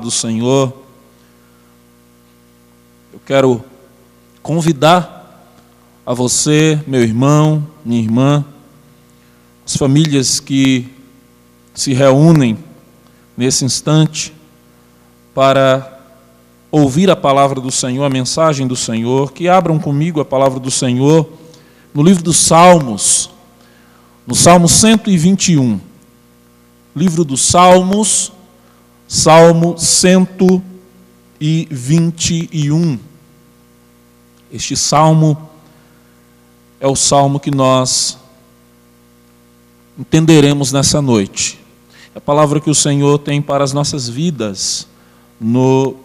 do Senhor, eu quero convidar a você, meu irmão, minha irmã, as famílias que se reúnem nesse instante para ouvir a palavra do Senhor, a mensagem do Senhor, que abram comigo a palavra do Senhor no livro dos Salmos, no Salmo 121. Livro dos Salmos, Salmo 121. Este salmo é o salmo que nós entenderemos nessa noite. É a palavra que o Senhor tem para as nossas vidas no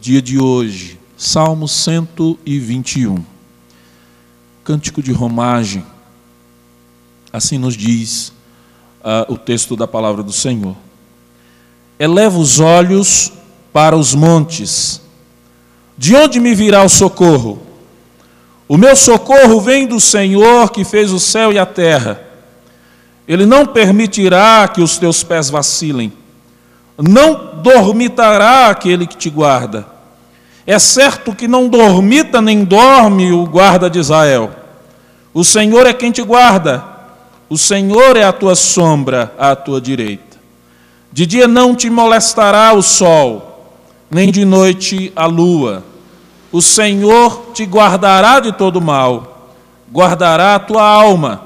dia de hoje. Salmo 121. Cântico de romagem. Assim nos diz uh, o texto da palavra do Senhor. Eleva os olhos para os montes. De onde me virá o socorro? O meu socorro vem do Senhor que fez o céu e a terra. Ele não permitirá que os teus pés vacilem. Não dormitará aquele que te guarda. É certo que não dormita nem dorme o guarda de Israel. O Senhor é quem te guarda. O Senhor é a tua sombra à tua direita. De dia não te molestará o sol, nem de noite a lua. O Senhor te guardará de todo mal, guardará a tua alma.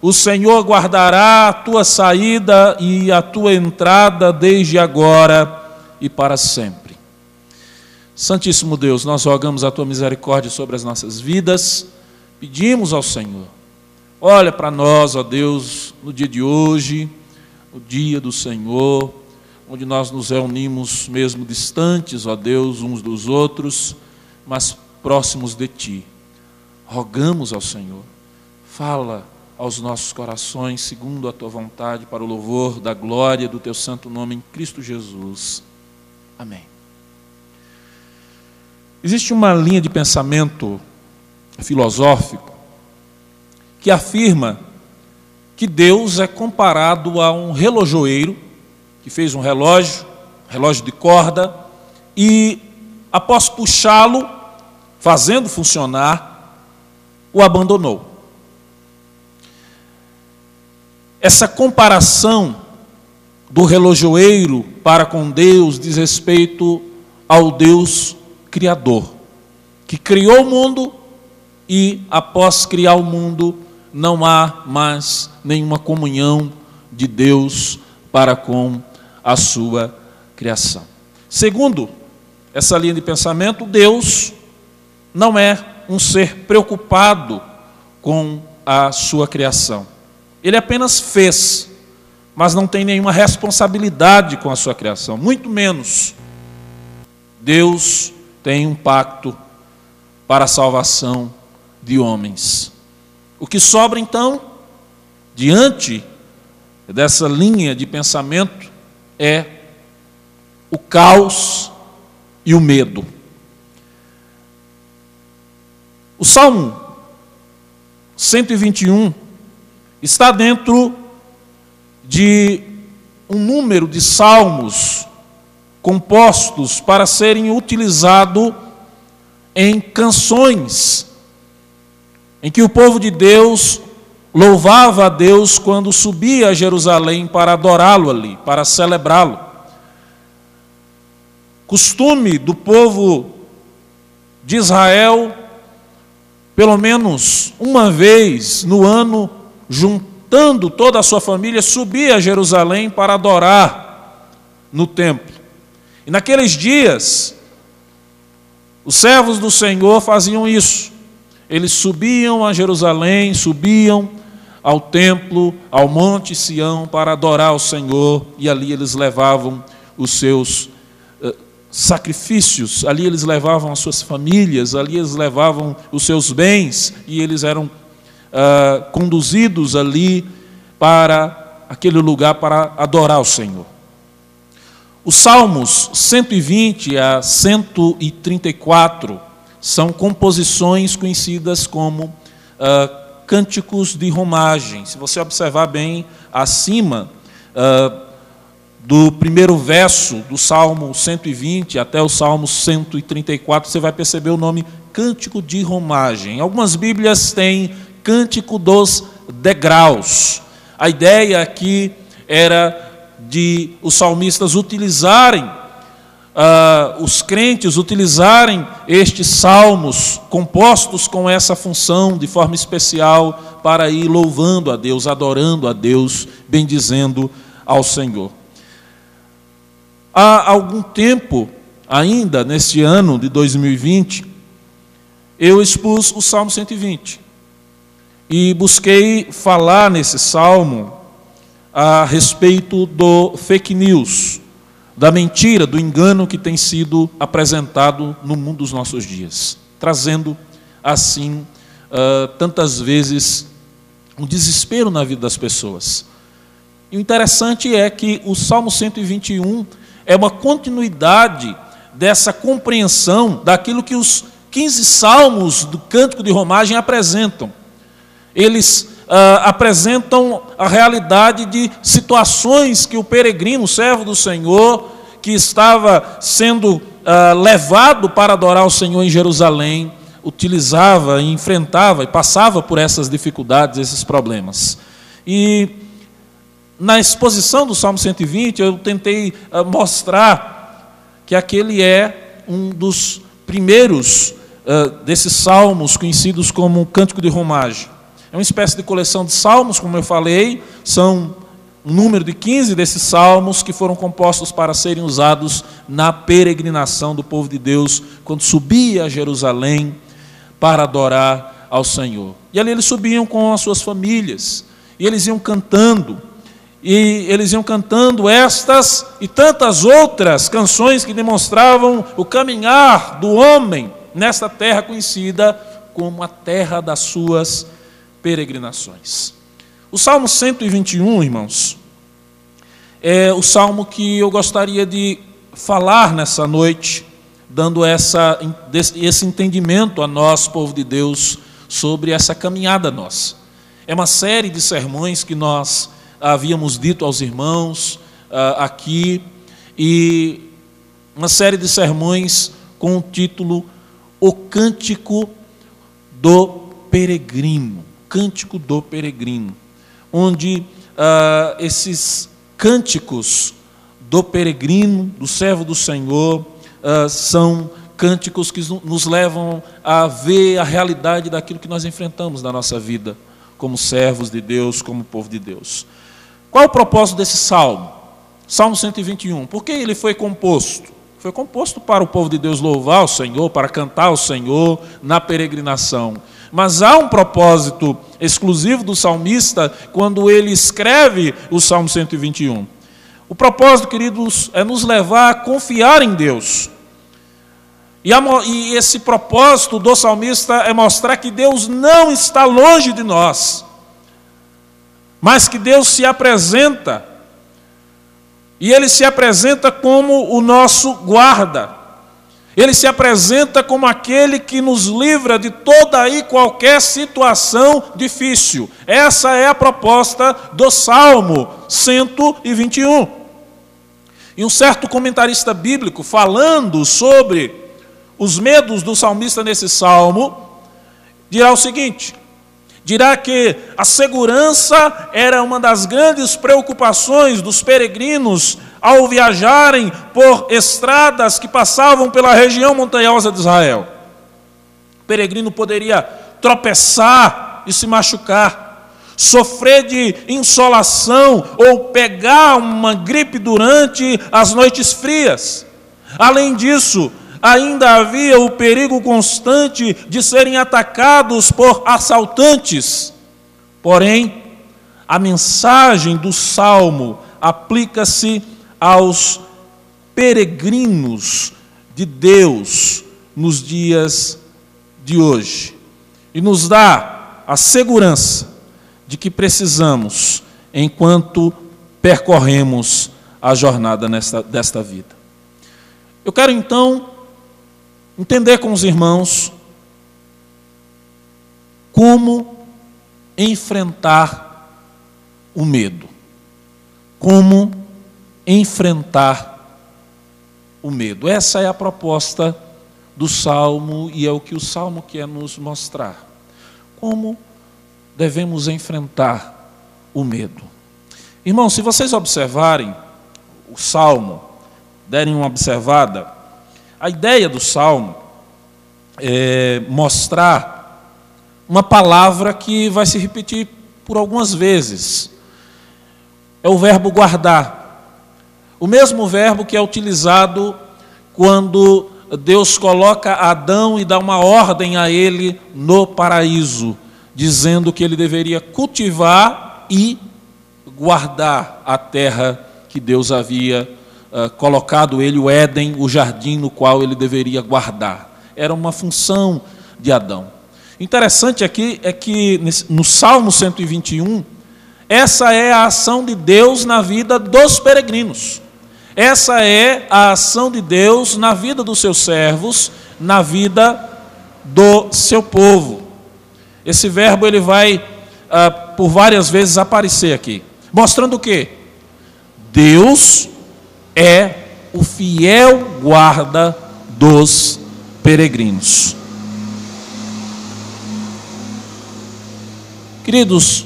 O Senhor guardará a tua saída e a tua entrada desde agora e para sempre. Santíssimo Deus, nós rogamos a tua misericórdia sobre as nossas vidas, pedimos ao Senhor, olha para nós, ó Deus, no dia de hoje o dia do Senhor, onde nós nos reunimos mesmo distantes, ó Deus, uns dos outros, mas próximos de Ti. Rogamos ao Senhor, fala aos nossos corações, segundo a Tua vontade, para o louvor da glória do Teu santo nome em Cristo Jesus. Amém. Existe uma linha de pensamento filosófico que afirma que Deus é comparado a um relojoeiro que fez um relógio, relógio de corda, e após puxá-lo, fazendo funcionar, o abandonou. Essa comparação do relojoeiro para com Deus diz respeito ao Deus Criador, que criou o mundo e, após criar o mundo, não há mais nenhuma comunhão de Deus para com a sua criação. Segundo essa linha de pensamento, Deus não é um ser preocupado com a sua criação. Ele apenas fez, mas não tem nenhuma responsabilidade com a sua criação, muito menos. Deus tem um pacto para a salvação de homens. O que sobra então, diante dessa linha de pensamento, é o caos e o medo. O Salmo 121 está dentro de um número de salmos compostos para serem utilizados em canções em que o povo de Deus louvava a Deus quando subia a Jerusalém para adorá-lo ali, para celebrá-lo. Costume do povo de Israel, pelo menos uma vez no ano, juntando toda a sua família, subir a Jerusalém para adorar no templo. E naqueles dias, os servos do Senhor faziam isso eles subiam a Jerusalém, subiam ao templo, ao Monte Sião, para adorar o Senhor, e ali eles levavam os seus uh, sacrifícios, ali eles levavam as suas famílias, ali eles levavam os seus bens, e eles eram uh, conduzidos ali para aquele lugar para adorar o Senhor. Os Salmos 120 a 134 são composições conhecidas como uh, cânticos de romagem. Se você observar bem acima, uh, do primeiro verso do Salmo 120 até o Salmo 134, você vai perceber o nome Cântico de Romagem. Algumas Bíblias têm Cântico dos Degraus. A ideia aqui era de os salmistas utilizarem, uh, os crentes utilizarem estes salmos compostos com essa função de forma especial para ir louvando a Deus, adorando a Deus, bendizendo ao Senhor. Há algum tempo, ainda neste ano de 2020, eu expus o Salmo 120 e busquei falar nesse salmo a respeito do fake news, da mentira, do engano que tem sido apresentado no mundo dos nossos dias, trazendo assim uh, tantas vezes um desespero na vida das pessoas. E o interessante é que o Salmo 121 é uma continuidade dessa compreensão daquilo que os 15 salmos do Cântico de Romagem apresentam. Eles uh, apresentam a realidade de situações que o peregrino, servo do Senhor, que estava sendo uh, levado para adorar o Senhor em Jerusalém, utilizava e enfrentava e passava por essas dificuldades, esses problemas. E na exposição do Salmo 120, eu tentei uh, mostrar que aquele é um dos primeiros desses salmos conhecidos como Cântico de Romagem. É uma espécie de coleção de salmos, como eu falei, são um número de 15 desses salmos que foram compostos para serem usados na peregrinação do povo de Deus, quando subia a Jerusalém para adorar ao Senhor. E ali eles subiam com as suas famílias, e eles iam cantando, e eles iam cantando estas e tantas outras canções que demonstravam o caminhar do homem nesta terra conhecida como a terra das suas peregrinações. O Salmo 121, irmãos, é o salmo que eu gostaria de falar nessa noite, dando essa, esse entendimento a nós, povo de Deus, sobre essa caminhada nossa. É uma série de sermões que nós havíamos dito aos irmãos uh, aqui, e uma série de sermões com o título O Cântico do Peregrino. Cântico do Peregrino, onde uh, esses cânticos do peregrino, do servo do Senhor, uh, são cânticos que nos levam a ver a realidade daquilo que nós enfrentamos na nossa vida, como servos de Deus, como povo de Deus. Qual o propósito desse salmo? Salmo 121. Por que ele foi composto? Foi composto para o povo de Deus louvar o Senhor, para cantar ao Senhor na peregrinação. Mas há um propósito exclusivo do salmista quando ele escreve o Salmo 121. O propósito, queridos, é nos levar a confiar em Deus. E, a, e esse propósito do salmista é mostrar que Deus não está longe de nós mas que Deus se apresenta, e Ele se apresenta como o nosso guarda, Ele se apresenta como aquele que nos livra de toda e qualquer situação difícil. Essa é a proposta do Salmo 121. E um certo comentarista bíblico, falando sobre os medos do salmista nesse salmo, dirá o seguinte: dirá que a segurança era uma das grandes preocupações dos peregrinos ao viajarem por estradas que passavam pela região montanhosa de Israel. O peregrino poderia tropeçar e se machucar, sofrer de insolação ou pegar uma gripe durante as noites frias. Além disso, ainda havia o perigo constante de serem atacados por assaltantes. Porém, a mensagem do salmo aplica-se aos peregrinos de Deus nos dias de hoje e nos dá a segurança de que precisamos enquanto percorremos a jornada nesta, desta vida. Eu quero então entender com os irmãos como enfrentar o medo, como enfrentar o medo. Essa é a proposta do salmo e é o que o salmo quer nos mostrar. Como devemos enfrentar o medo. Irmãos, se vocês observarem o salmo, derem uma observada, a ideia do salmo é mostrar uma palavra que vai se repetir por algumas vezes. É o verbo guardar. O mesmo verbo que é utilizado quando Deus coloca Adão e dá uma ordem a ele no paraíso, dizendo que ele deveria cultivar e guardar a terra que Deus havia uh, colocado ele, o Éden, o jardim no qual ele deveria guardar. Era uma função de Adão. Interessante aqui é que no Salmo 121, essa é a ação de Deus na vida dos peregrinos. Essa é a ação de Deus na vida dos seus servos, na vida do seu povo. Esse verbo ele vai ah, por várias vezes aparecer aqui, mostrando o que? Deus é o fiel guarda dos peregrinos. Queridos,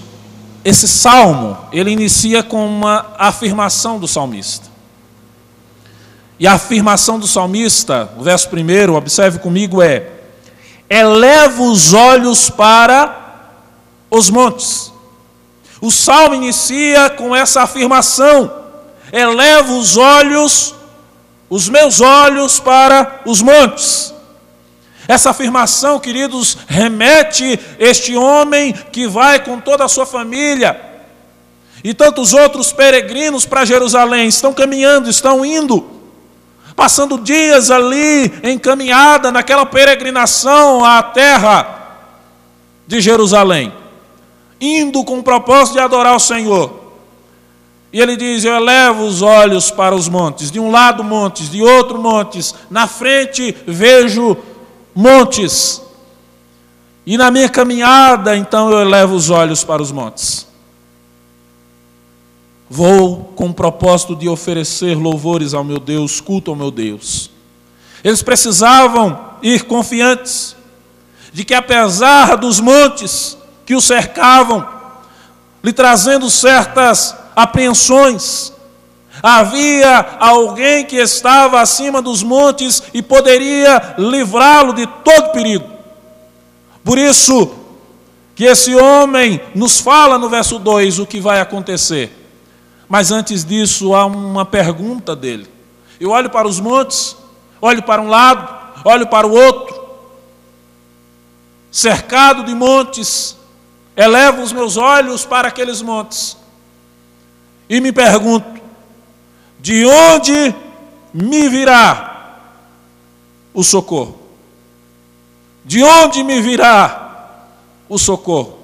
esse salmo, ele inicia com uma afirmação do salmista. E a afirmação do salmista, o verso primeiro, observe comigo, é: eleva os olhos para os montes. O salmo inicia com essa afirmação: eleva os olhos, os meus olhos para os montes. Essa afirmação, queridos, remete este homem que vai com toda a sua família e tantos outros peregrinos para Jerusalém, estão caminhando, estão indo passando dias ali em caminhada naquela peregrinação à terra de Jerusalém, indo com o propósito de adorar o Senhor. E ele diz: Eu elevo os olhos para os montes, de um lado montes, de outro montes, na frente vejo montes. E na minha caminhada, então eu elevo os olhos para os montes. Vou com o propósito de oferecer louvores ao meu Deus, culto ao meu Deus. Eles precisavam ir confiantes de que, apesar dos montes que o cercavam, lhe trazendo certas apreensões, havia alguém que estava acima dos montes e poderia livrá-lo de todo perigo. Por isso, que esse homem nos fala no verso 2 o que vai acontecer. Mas antes disso, há uma pergunta dele. Eu olho para os montes, olho para um lado, olho para o outro, cercado de montes, elevo os meus olhos para aqueles montes e me pergunto: de onde me virá o socorro? De onde me virá o socorro?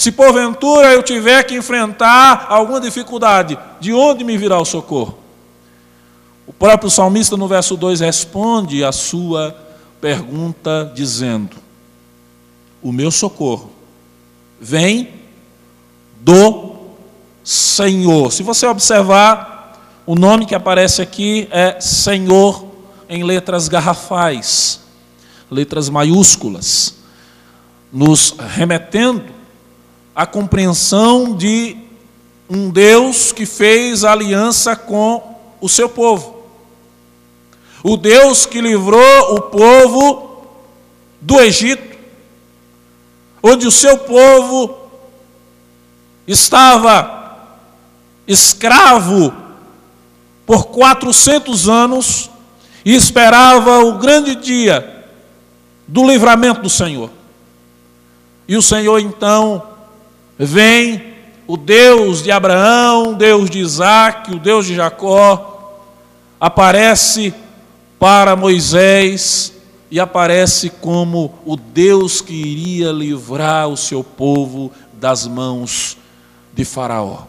Se porventura eu tiver que enfrentar alguma dificuldade, de onde me virá o socorro? O próprio salmista, no verso 2, responde a sua pergunta, dizendo: O meu socorro vem do Senhor. Se você observar, o nome que aparece aqui é Senhor em letras garrafais, letras maiúsculas, nos remetendo a compreensão de um Deus que fez aliança com o seu povo. O Deus que livrou o povo do Egito, onde o seu povo estava escravo por 400 anos e esperava o grande dia do livramento do Senhor. E o Senhor então Vem o Deus de Abraão, Deus de Isaac, o Deus de Jacó, aparece para Moisés e aparece como o Deus que iria livrar o seu povo das mãos de Faraó.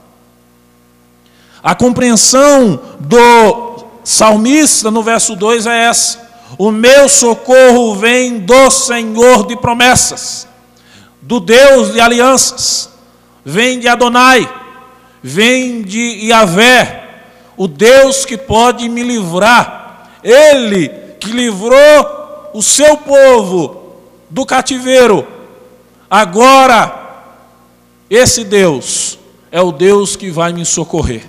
A compreensão do salmista no verso 2 é essa: O meu socorro vem do Senhor de promessas, do Deus de alianças vem de Adonai, vem de Yahvé, o Deus que pode me livrar, Ele que livrou o seu povo do cativeiro, agora, esse Deus é o Deus que vai me socorrer.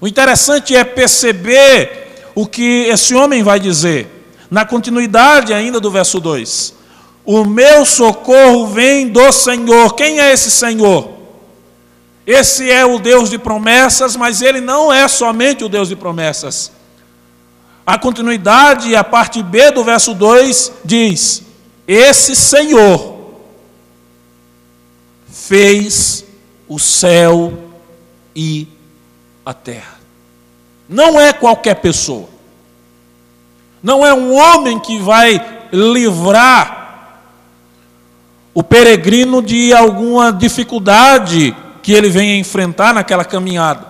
O interessante é perceber o que esse homem vai dizer, na continuidade ainda do verso 2: O meu socorro vem do Senhor. Quem é esse Senhor? Esse é o Deus de promessas, mas ele não é somente o Deus de promessas. A continuidade, a parte B do verso 2 diz: Esse Senhor fez o céu e a terra. Não é qualquer pessoa. Não é um homem que vai livrar o peregrino de alguma dificuldade que ele venha enfrentar naquela caminhada.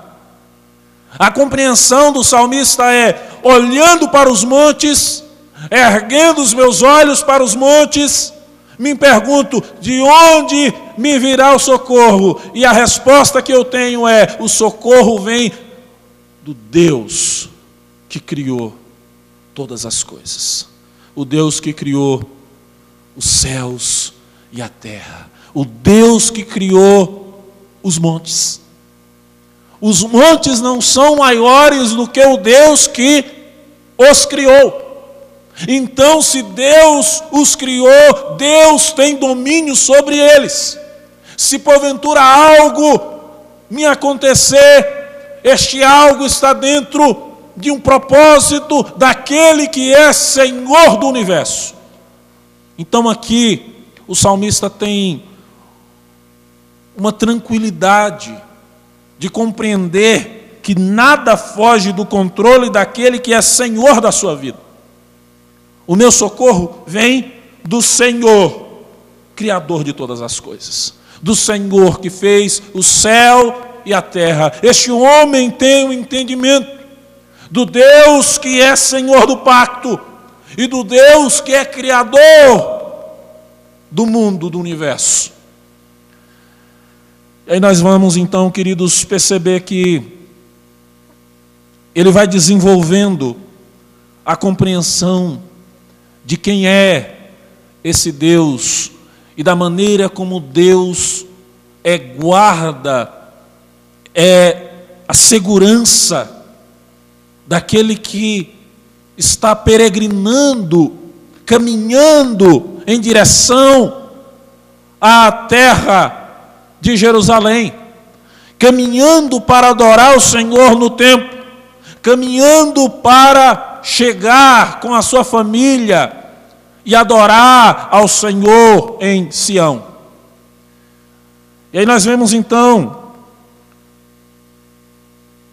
A compreensão do salmista é: olhando para os montes, erguendo os meus olhos para os montes, me pergunto de onde me virá o socorro? E a resposta que eu tenho é: o socorro vem do Deus que criou todas as coisas. O Deus que criou os céus e a terra. O Deus que criou os montes. Os montes não são maiores do que o Deus que os criou. Então, se Deus os criou, Deus tem domínio sobre eles. Se porventura algo me acontecer, este algo está dentro de um propósito daquele que é Senhor do universo. Então, aqui, o salmista tem uma tranquilidade de compreender que nada foge do controle daquele que é Senhor da sua vida. O meu socorro vem do Senhor, Criador de todas as coisas, do Senhor que fez o céu e a terra. Este homem tem o um entendimento do Deus que é Senhor do pacto e do Deus que é Criador do mundo, do universo. E aí nós vamos então, queridos, perceber que ele vai desenvolvendo a compreensão de quem é esse Deus e da maneira como Deus é guarda, é a segurança daquele que está peregrinando, caminhando em direção à terra de Jerusalém, caminhando para adorar o Senhor no templo, caminhando para chegar com a sua família e adorar ao Senhor em Sião. E aí nós vemos então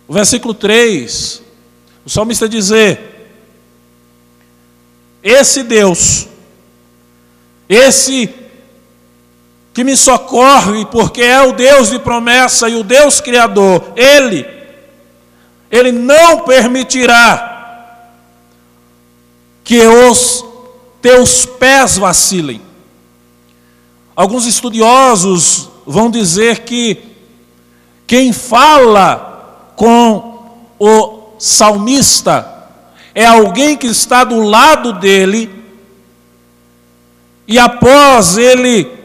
o versículo 3, o salmista dizer: Esse Deus, esse que me socorre, porque é o Deus de promessa e o Deus Criador, Ele, Ele não permitirá que os teus pés vacilem. Alguns estudiosos vão dizer que quem fala com o salmista é alguém que está do lado dele e após ele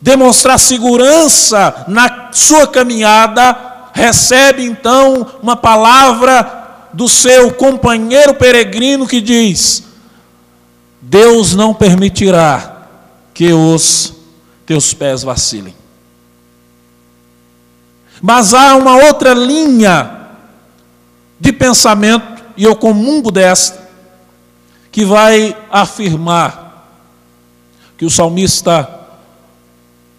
demonstrar segurança na sua caminhada, recebe então uma palavra do seu companheiro peregrino que diz: Deus não permitirá que os teus pés vacilem. Mas há uma outra linha de pensamento, e eu comungo desta, que vai afirmar que o salmista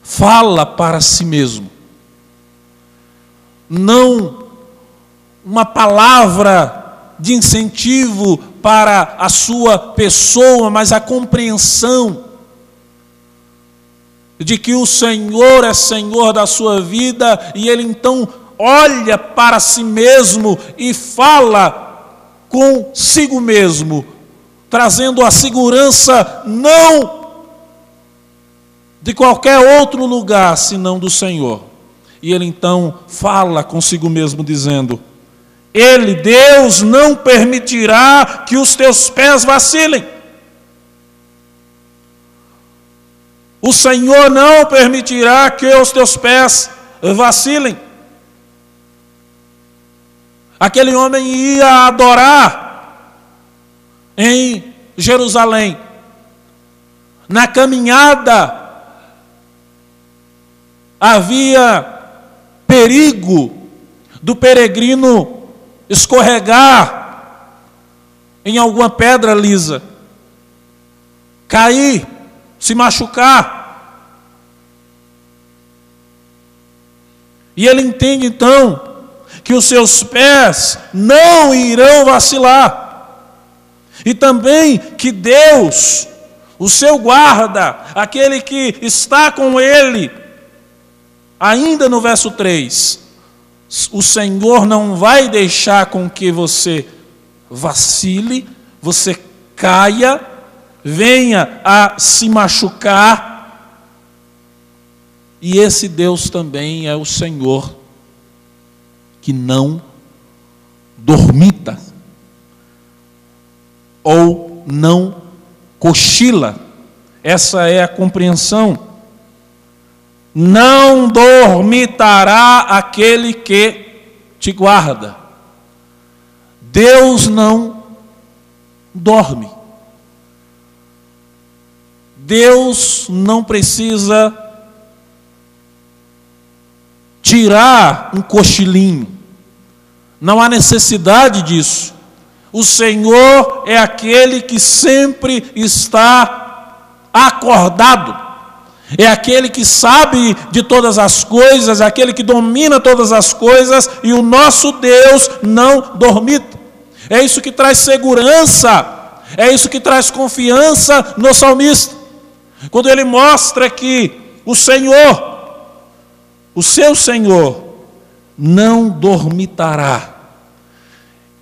fala para si mesmo. Não uma palavra de incentivo para a sua pessoa, mas a compreensão de que o Senhor é Senhor da sua vida e ele então olha para si mesmo e fala consigo mesmo, trazendo a segurança não de qualquer outro lugar senão do Senhor. E ele então fala consigo mesmo, dizendo: Ele, Deus, não permitirá que os teus pés vacilem. O Senhor não permitirá que os teus pés vacilem. Aquele homem ia adorar em Jerusalém. Na caminhada havia perigo do peregrino escorregar em alguma pedra lisa, cair, se machucar. E ele entende então que os seus pés não irão vacilar. E também que Deus, o seu guarda, aquele que está com ele, ainda no verso 3, o Senhor não vai deixar com que você vacile, você caia, venha a se machucar. E esse Deus também é o Senhor que não dormita ou não cochila. Essa é a compreensão. Não dormitará aquele que te guarda. Deus não dorme. Deus não precisa tirar um cochilinho. Não há necessidade disso. O Senhor é aquele que sempre está acordado. É aquele que sabe de todas as coisas, é aquele que domina todas as coisas, e o nosso Deus não dormita. É isso que traz segurança, é isso que traz confiança no salmista. Quando ele mostra que o Senhor, o seu Senhor, não dormitará.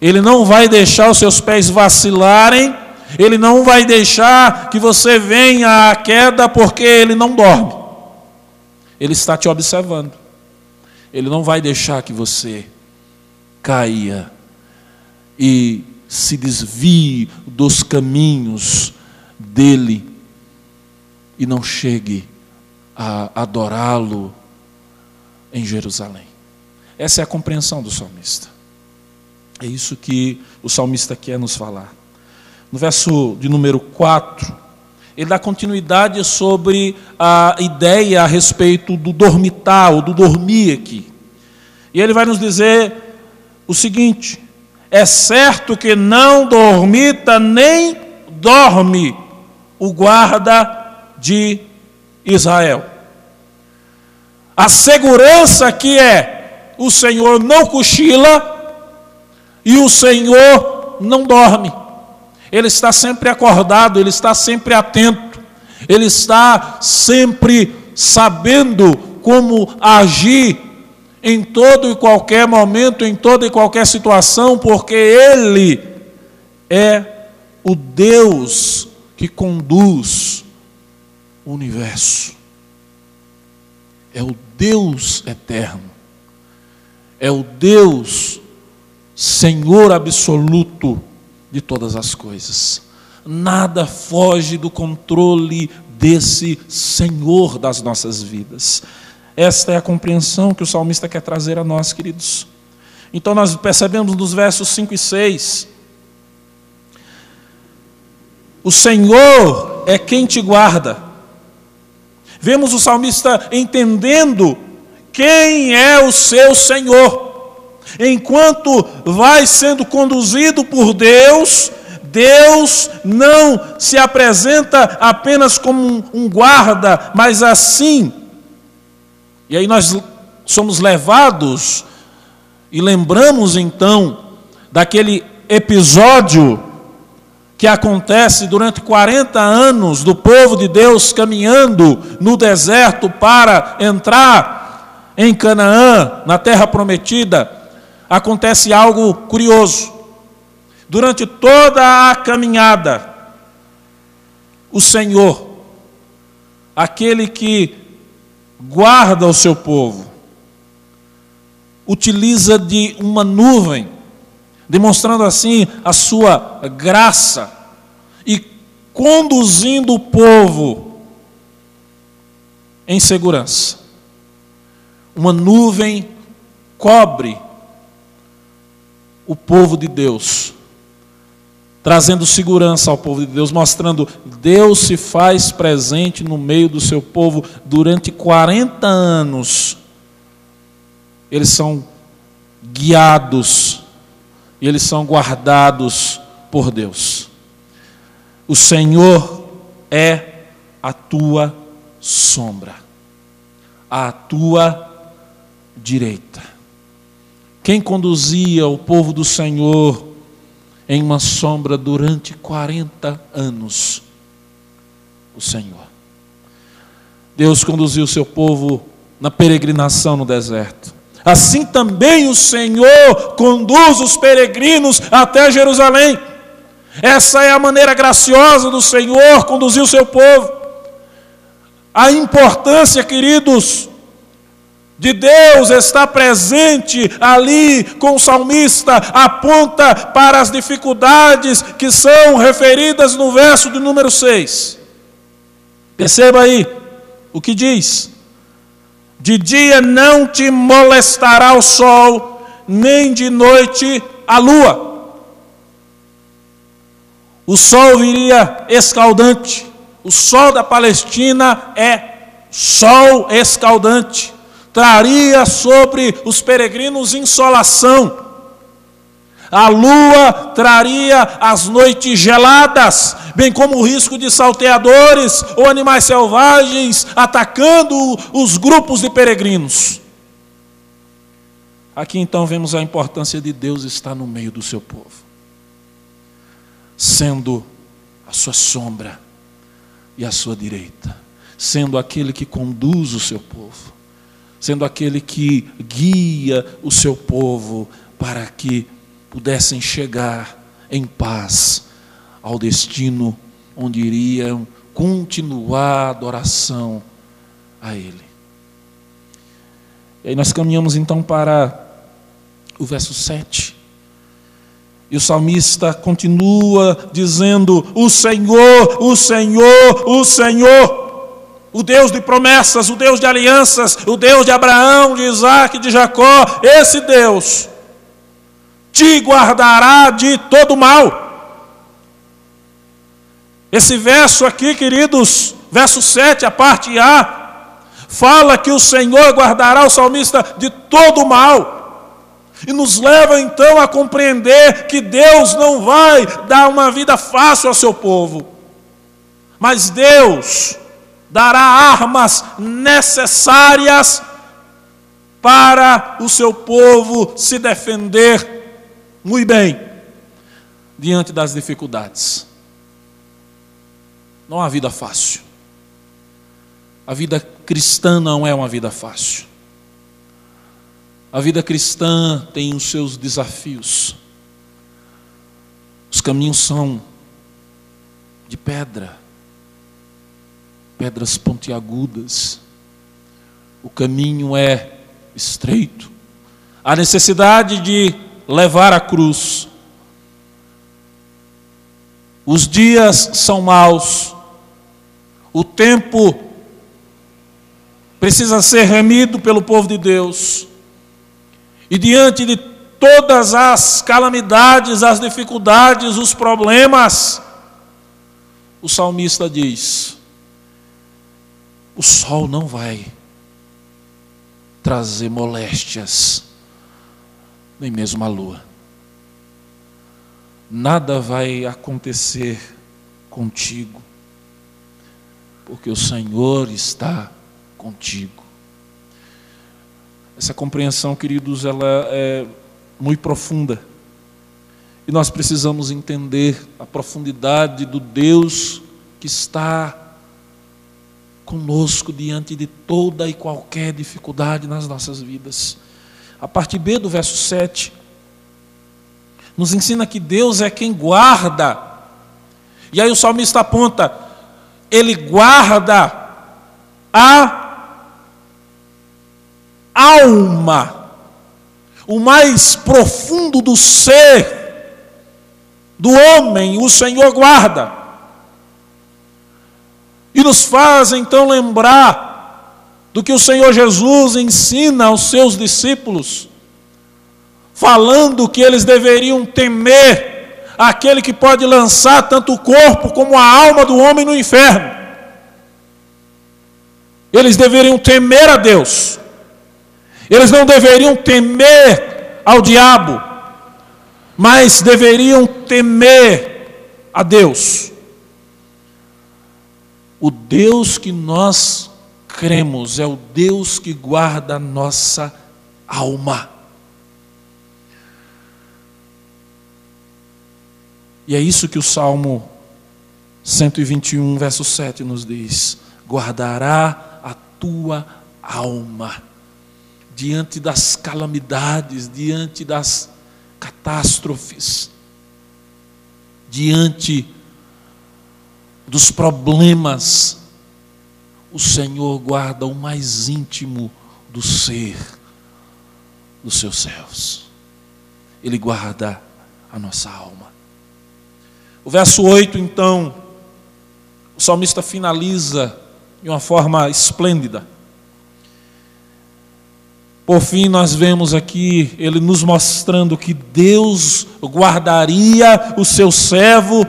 Ele não vai deixar os seus pés vacilarem, ele não vai deixar que você venha à queda porque ele não dorme. Ele está te observando. Ele não vai deixar que você caia e se desvie dos caminhos dele e não chegue a adorá-lo em Jerusalém. Essa é a compreensão do salmista. É isso que o salmista quer nos falar. No verso de número 4, ele dá continuidade sobre a ideia a respeito do dormitar, ou do dormir aqui. E ele vai nos dizer o seguinte: é certo que não dormita nem dorme o guarda de Israel. A segurança que é o Senhor não cochila e o Senhor não dorme. Ele está sempre acordado, ele está sempre atento, ele está sempre sabendo como agir em todo e qualquer momento, em toda e qualquer situação, porque Ele é o Deus que conduz o universo. É o Deus eterno. É o Deus Senhor absoluto de todas as coisas. Nada foge do controle desse Senhor das nossas vidas. Esta é a compreensão que o salmista quer trazer a nós, queridos. Então nós percebemos nos versos 5 e 6. O Senhor é quem te guarda. Vemos o salmista entendendo quem é o seu Senhor enquanto vai sendo conduzido por Deus, Deus não se apresenta apenas como um guarda, mas assim. E aí nós somos levados e lembramos então daquele episódio que acontece durante 40 anos do povo de Deus caminhando no deserto para entrar em Canaã, na terra prometida acontece algo curioso. Durante toda a caminhada, o Senhor, aquele que guarda o seu povo, utiliza de uma nuvem demonstrando assim a sua graça e conduzindo o povo em segurança. Uma nuvem cobre o povo de Deus, trazendo segurança ao povo de Deus, mostrando Deus se faz presente no meio do seu povo durante 40 anos. Eles são guiados e eles são guardados por Deus. O Senhor é a tua sombra, a tua direita. Quem conduzia o povo do Senhor em uma sombra durante 40 anos? O Senhor. Deus conduziu o seu povo na peregrinação no deserto. Assim também o Senhor conduz os peregrinos até Jerusalém. Essa é a maneira graciosa do Senhor conduzir o seu povo. A importância, queridos, de Deus está presente ali com o salmista, aponta para as dificuldades que são referidas no verso do número 6. Perceba aí o que diz: de dia não te molestará o sol, nem de noite a lua. O sol viria escaldante. O sol da Palestina é sol escaldante. Traria sobre os peregrinos insolação a lua traria as noites geladas, bem como o risco de salteadores ou animais selvagens atacando os grupos de peregrinos. Aqui então vemos a importância de Deus estar no meio do seu povo, sendo a sua sombra e a sua direita, sendo aquele que conduz o seu povo, sendo aquele que guia o seu povo para que pudessem chegar em paz ao destino onde iriam continuar a adoração a Ele. E aí nós caminhamos então para o verso 7. E o salmista continua dizendo: O Senhor, o Senhor, o Senhor, o Deus de promessas, o Deus de alianças, o Deus de Abraão, de Isaac, de Jacó, esse Deus te guardará de todo mal. Esse verso aqui, queridos, verso 7, a parte A, fala que o Senhor guardará o salmista de todo mal. E nos leva então a compreender que Deus não vai dar uma vida fácil ao seu povo, mas Deus dará armas necessárias para o seu povo se defender muito bem diante das dificuldades. Não há vida fácil. A vida cristã não é uma vida fácil. A vida cristã tem os seus desafios. Os caminhos são de pedra, pedras pontiagudas. O caminho é estreito. Há necessidade de levar a cruz. Os dias são maus, o tempo precisa ser remido pelo povo de Deus, e diante de todas as calamidades, as dificuldades, os problemas, o salmista diz: o sol não vai trazer moléstias nem mesmo a lua. Nada vai acontecer contigo, porque o Senhor está contigo. Essa compreensão, queridos, ela é muito profunda. E nós precisamos entender a profundidade do Deus que está conosco diante de toda e qualquer dificuldade nas nossas vidas. A parte B do verso 7 nos ensina que Deus é quem guarda. E aí o salmista aponta: ele guarda a alma. o mais profundo do ser do homem, o Senhor guarda. E nos faz então lembrar do que o Senhor Jesus ensina aos seus discípulos, falando que eles deveriam temer aquele que pode lançar tanto o corpo como a alma do homem no inferno. Eles deveriam temer a Deus. Eles não deveriam temer ao diabo, mas deveriam temer a Deus. O Deus que nós cremos é o Deus que guarda a nossa alma. E é isso que o Salmo 121, verso 7 nos diz: guardará a tua alma diante das calamidades, diante das catástrofes, diante dos problemas, o Senhor guarda o mais íntimo do ser dos seus céus. Ele guarda a nossa alma. O verso 8, então, o salmista finaliza de uma forma esplêndida. Por fim, nós vemos aqui ele nos mostrando que Deus guardaria o seu servo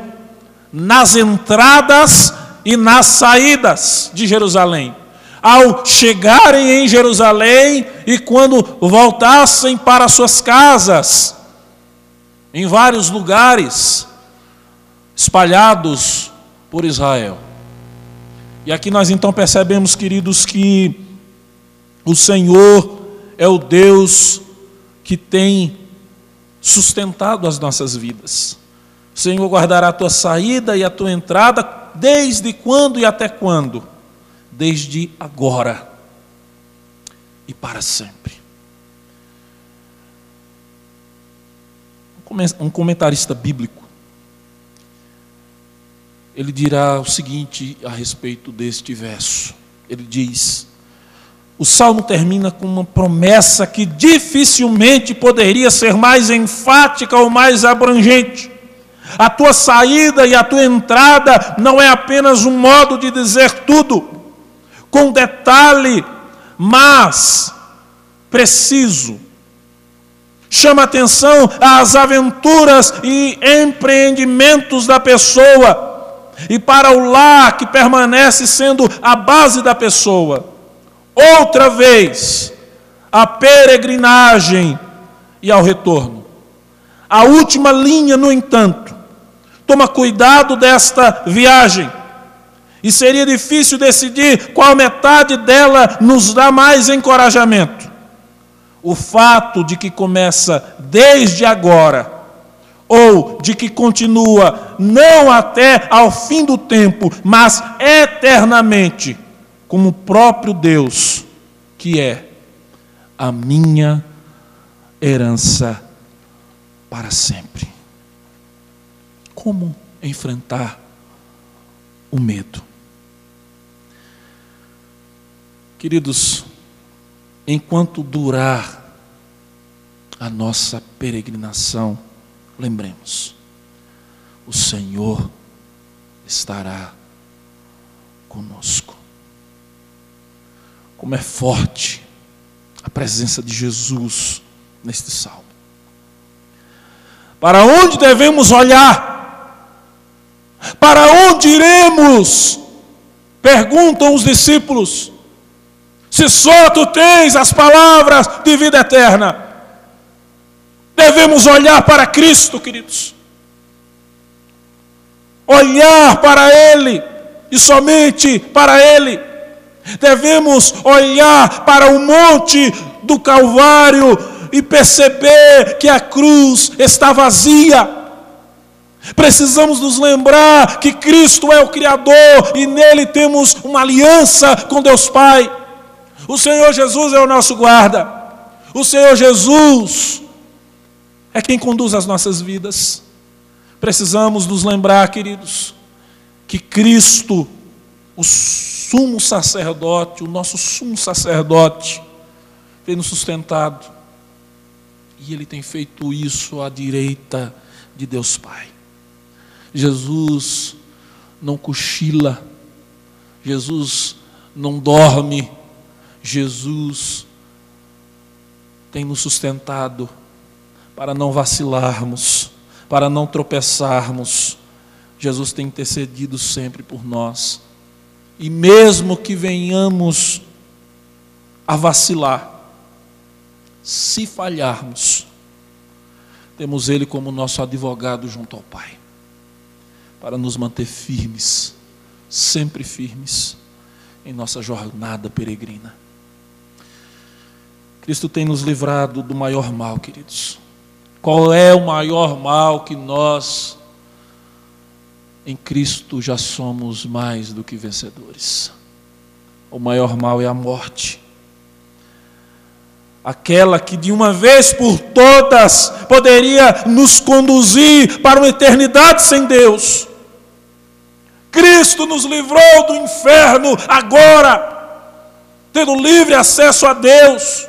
nas entradas e nas saídas de Jerusalém. Ao chegarem em Jerusalém e quando voltassem para suas casas, em vários lugares espalhados por Israel. E aqui nós então percebemos, queridos, que o Senhor é o Deus que tem sustentado as nossas vidas. O Senhor guardará a tua saída e a tua entrada, desde quando e até quando? Desde agora e para sempre. Um comentarista bíblico, ele dirá o seguinte a respeito deste verso. Ele diz: o salmo termina com uma promessa que dificilmente poderia ser mais enfática ou mais abrangente. A tua saída e a tua entrada não é apenas um modo de dizer tudo, com detalhe, mas preciso. Chama atenção às aventuras e empreendimentos da pessoa e para o lar que permanece sendo a base da pessoa outra vez a peregrinagem e ao retorno. A última linha, no entanto, toma cuidado desta viagem. E seria difícil decidir qual metade dela nos dá mais encorajamento. O fato de que começa desde agora, ou de que continua não até ao fim do tempo, mas eternamente como o próprio Deus, que é a minha herança para sempre. Como enfrentar o medo? Queridos, enquanto durar a nossa peregrinação, lembremos, o Senhor estará conosco. Como é forte a presença de Jesus neste salmo. Para onde devemos olhar? Para onde iremos? Perguntam os discípulos. Se só tu tens as palavras de vida eterna. Devemos olhar para Cristo, queridos. Olhar para Ele e somente para Ele Devemos olhar para o monte do Calvário e perceber que a cruz está vazia. Precisamos nos lembrar que Cristo é o Criador e nele temos uma aliança com Deus Pai. O Senhor Jesus é o nosso guarda. O Senhor Jesus é quem conduz as nossas vidas. Precisamos nos lembrar, queridos, que Cristo, o sumo sacerdote, o nosso sumo sacerdote, tem nos sustentado. E Ele tem feito isso à direita de Deus Pai. Jesus não cochila, Jesus não dorme, Jesus tem nos sustentado para não vacilarmos, para não tropeçarmos. Jesus tem intercedido sempre por nós. E mesmo que venhamos a vacilar, se falharmos, temos Ele como nosso advogado junto ao Pai, para nos manter firmes, sempre firmes, em nossa jornada peregrina. Cristo tem nos livrado do maior mal, queridos. Qual é o maior mal que nós, em Cristo, já somos mais do que vencedores? O maior mal é a morte aquela que de uma vez por todas poderia nos conduzir para uma eternidade sem Deus. Cristo nos livrou do inferno agora, tendo livre acesso a Deus.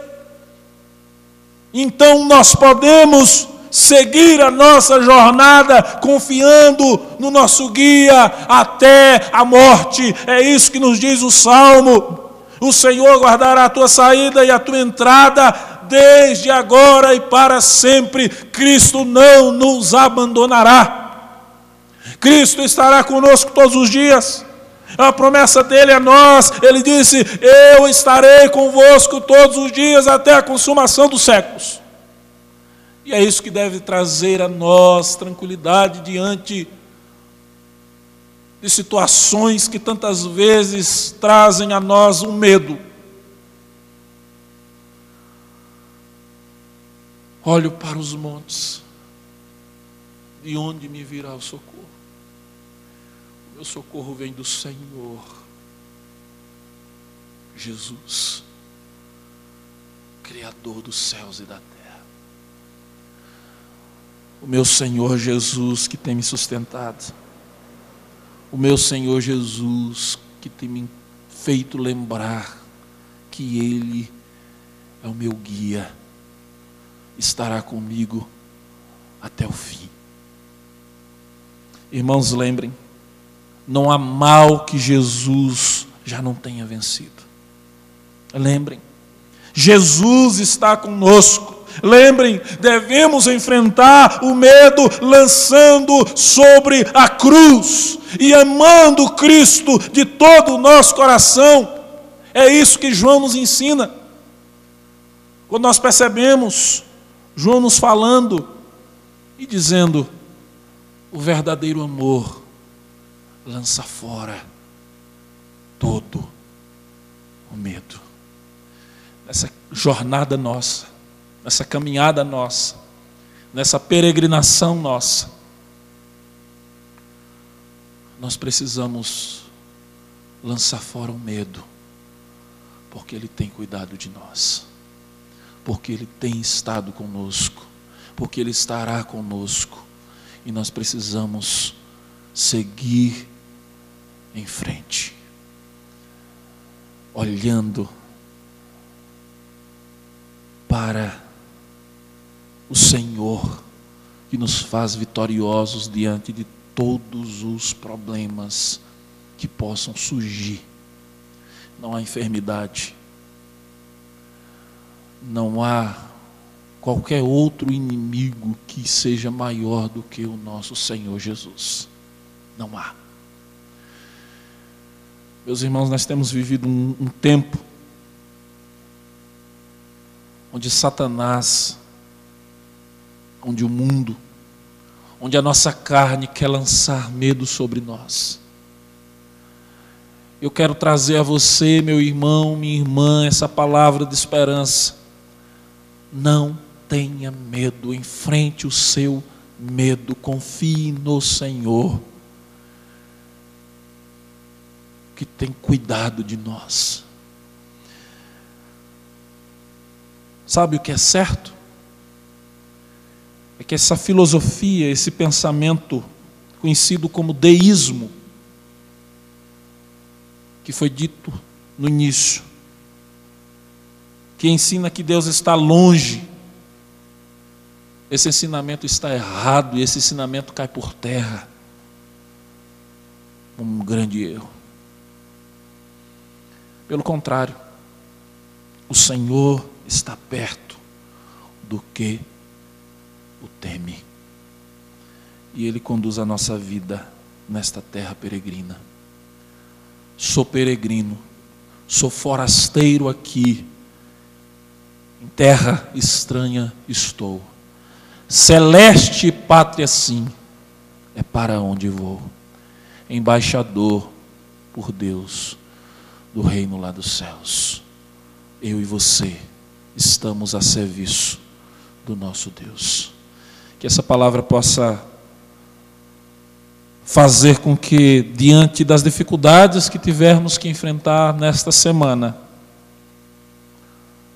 Então nós podemos seguir a nossa jornada confiando no nosso guia até a morte. É isso que nos diz o Salmo. O Senhor guardará a tua saída e a tua entrada, desde agora e para sempre. Cristo não nos abandonará. Cristo estará conosco todos os dias. A promessa dele é nós. Ele disse: Eu estarei convosco todos os dias até a consumação dos séculos. E é isso que deve trazer a nós tranquilidade diante de situações que tantas vezes trazem a nós um medo. Olho para os montes, de onde me virá o socorro? Meu socorro vem do Senhor, Jesus, Criador dos céus e da terra. O meu Senhor Jesus que tem me sustentado o meu Senhor Jesus, que tem me feito lembrar que Ele é o meu guia, estará comigo até o fim. Irmãos, lembrem, não há mal que Jesus já não tenha vencido. Lembrem, Jesus está conosco. Lembrem, devemos enfrentar o medo lançando sobre a cruz e amando Cristo de todo o nosso coração. É isso que João nos ensina. Quando nós percebemos João nos falando e dizendo: o verdadeiro amor lança fora todo o medo. Nessa jornada nossa, nessa caminhada nossa, nessa peregrinação nossa, nós precisamos lançar fora o medo, porque Ele tem cuidado de nós, porque Ele tem estado conosco, porque Ele estará conosco, e nós precisamos seguir em frente, olhando para o Senhor que nos faz vitoriosos diante de todos os problemas que possam surgir. Não há enfermidade, não há qualquer outro inimigo que seja maior do que o nosso Senhor Jesus. Não há. Meus irmãos, nós temos vivido um, um tempo onde Satanás onde o mundo, onde a nossa carne quer lançar medo sobre nós. Eu quero trazer a você, meu irmão, minha irmã, essa palavra de esperança. Não tenha medo, enfrente o seu medo, confie no Senhor, que tem cuidado de nós. Sabe o que é certo? é que essa filosofia, esse pensamento conhecido como deísmo, que foi dito no início, que ensina que Deus está longe, esse ensinamento está errado e esse ensinamento cai por terra. Um grande erro. Pelo contrário, o Senhor está perto do que o teme. E Ele conduz a nossa vida nesta terra peregrina. Sou peregrino, sou forasteiro aqui, em terra estranha estou. Celeste pátria sim, é para onde vou. Embaixador por Deus do reino lá dos céus. Eu e você estamos a serviço do nosso Deus. Que essa palavra possa fazer com que, diante das dificuldades que tivermos que enfrentar nesta semana,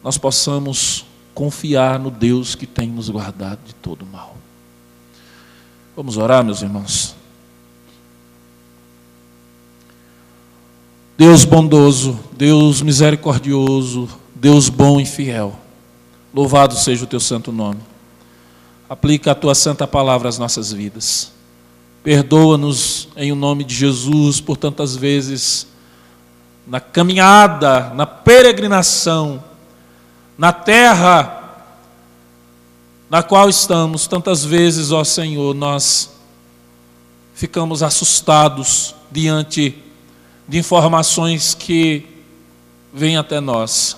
nós possamos confiar no Deus que tem nos guardado de todo mal. Vamos orar, meus irmãos. Deus bondoso, Deus misericordioso, Deus bom e fiel, louvado seja o teu santo nome. Aplica a tua santa palavra às nossas vidas. Perdoa-nos em o nome de Jesus por tantas vezes, na caminhada, na peregrinação, na terra na qual estamos, tantas vezes, ó Senhor, nós ficamos assustados diante de informações que vêm até nós.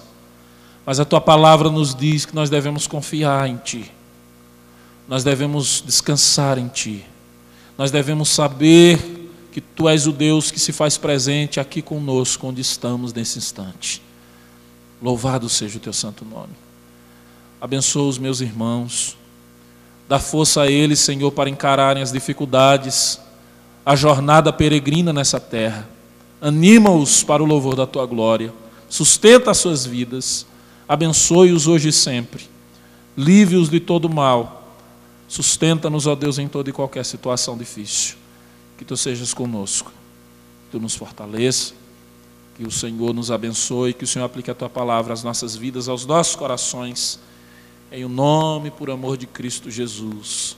Mas a tua palavra nos diz que nós devemos confiar em Ti, nós devemos descansar em Ti, nós devemos saber que Tu és o Deus que se faz presente aqui conosco, onde estamos nesse instante. Louvado seja o teu santo nome. Abençoa os meus irmãos. Dá força a eles, Senhor, para encararem as dificuldades, a jornada peregrina nessa terra. Anima-os para o louvor da tua glória. Sustenta as suas vidas. Abençoe-os hoje e sempre. Livre-os de todo mal. Sustenta-nos, ó Deus, em toda e qualquer situação difícil. Que tu sejas conosco. Que tu nos fortaleça que o Senhor nos abençoe, que o Senhor aplique a tua palavra às nossas vidas, aos nossos corações, em o nome por amor de Cristo Jesus.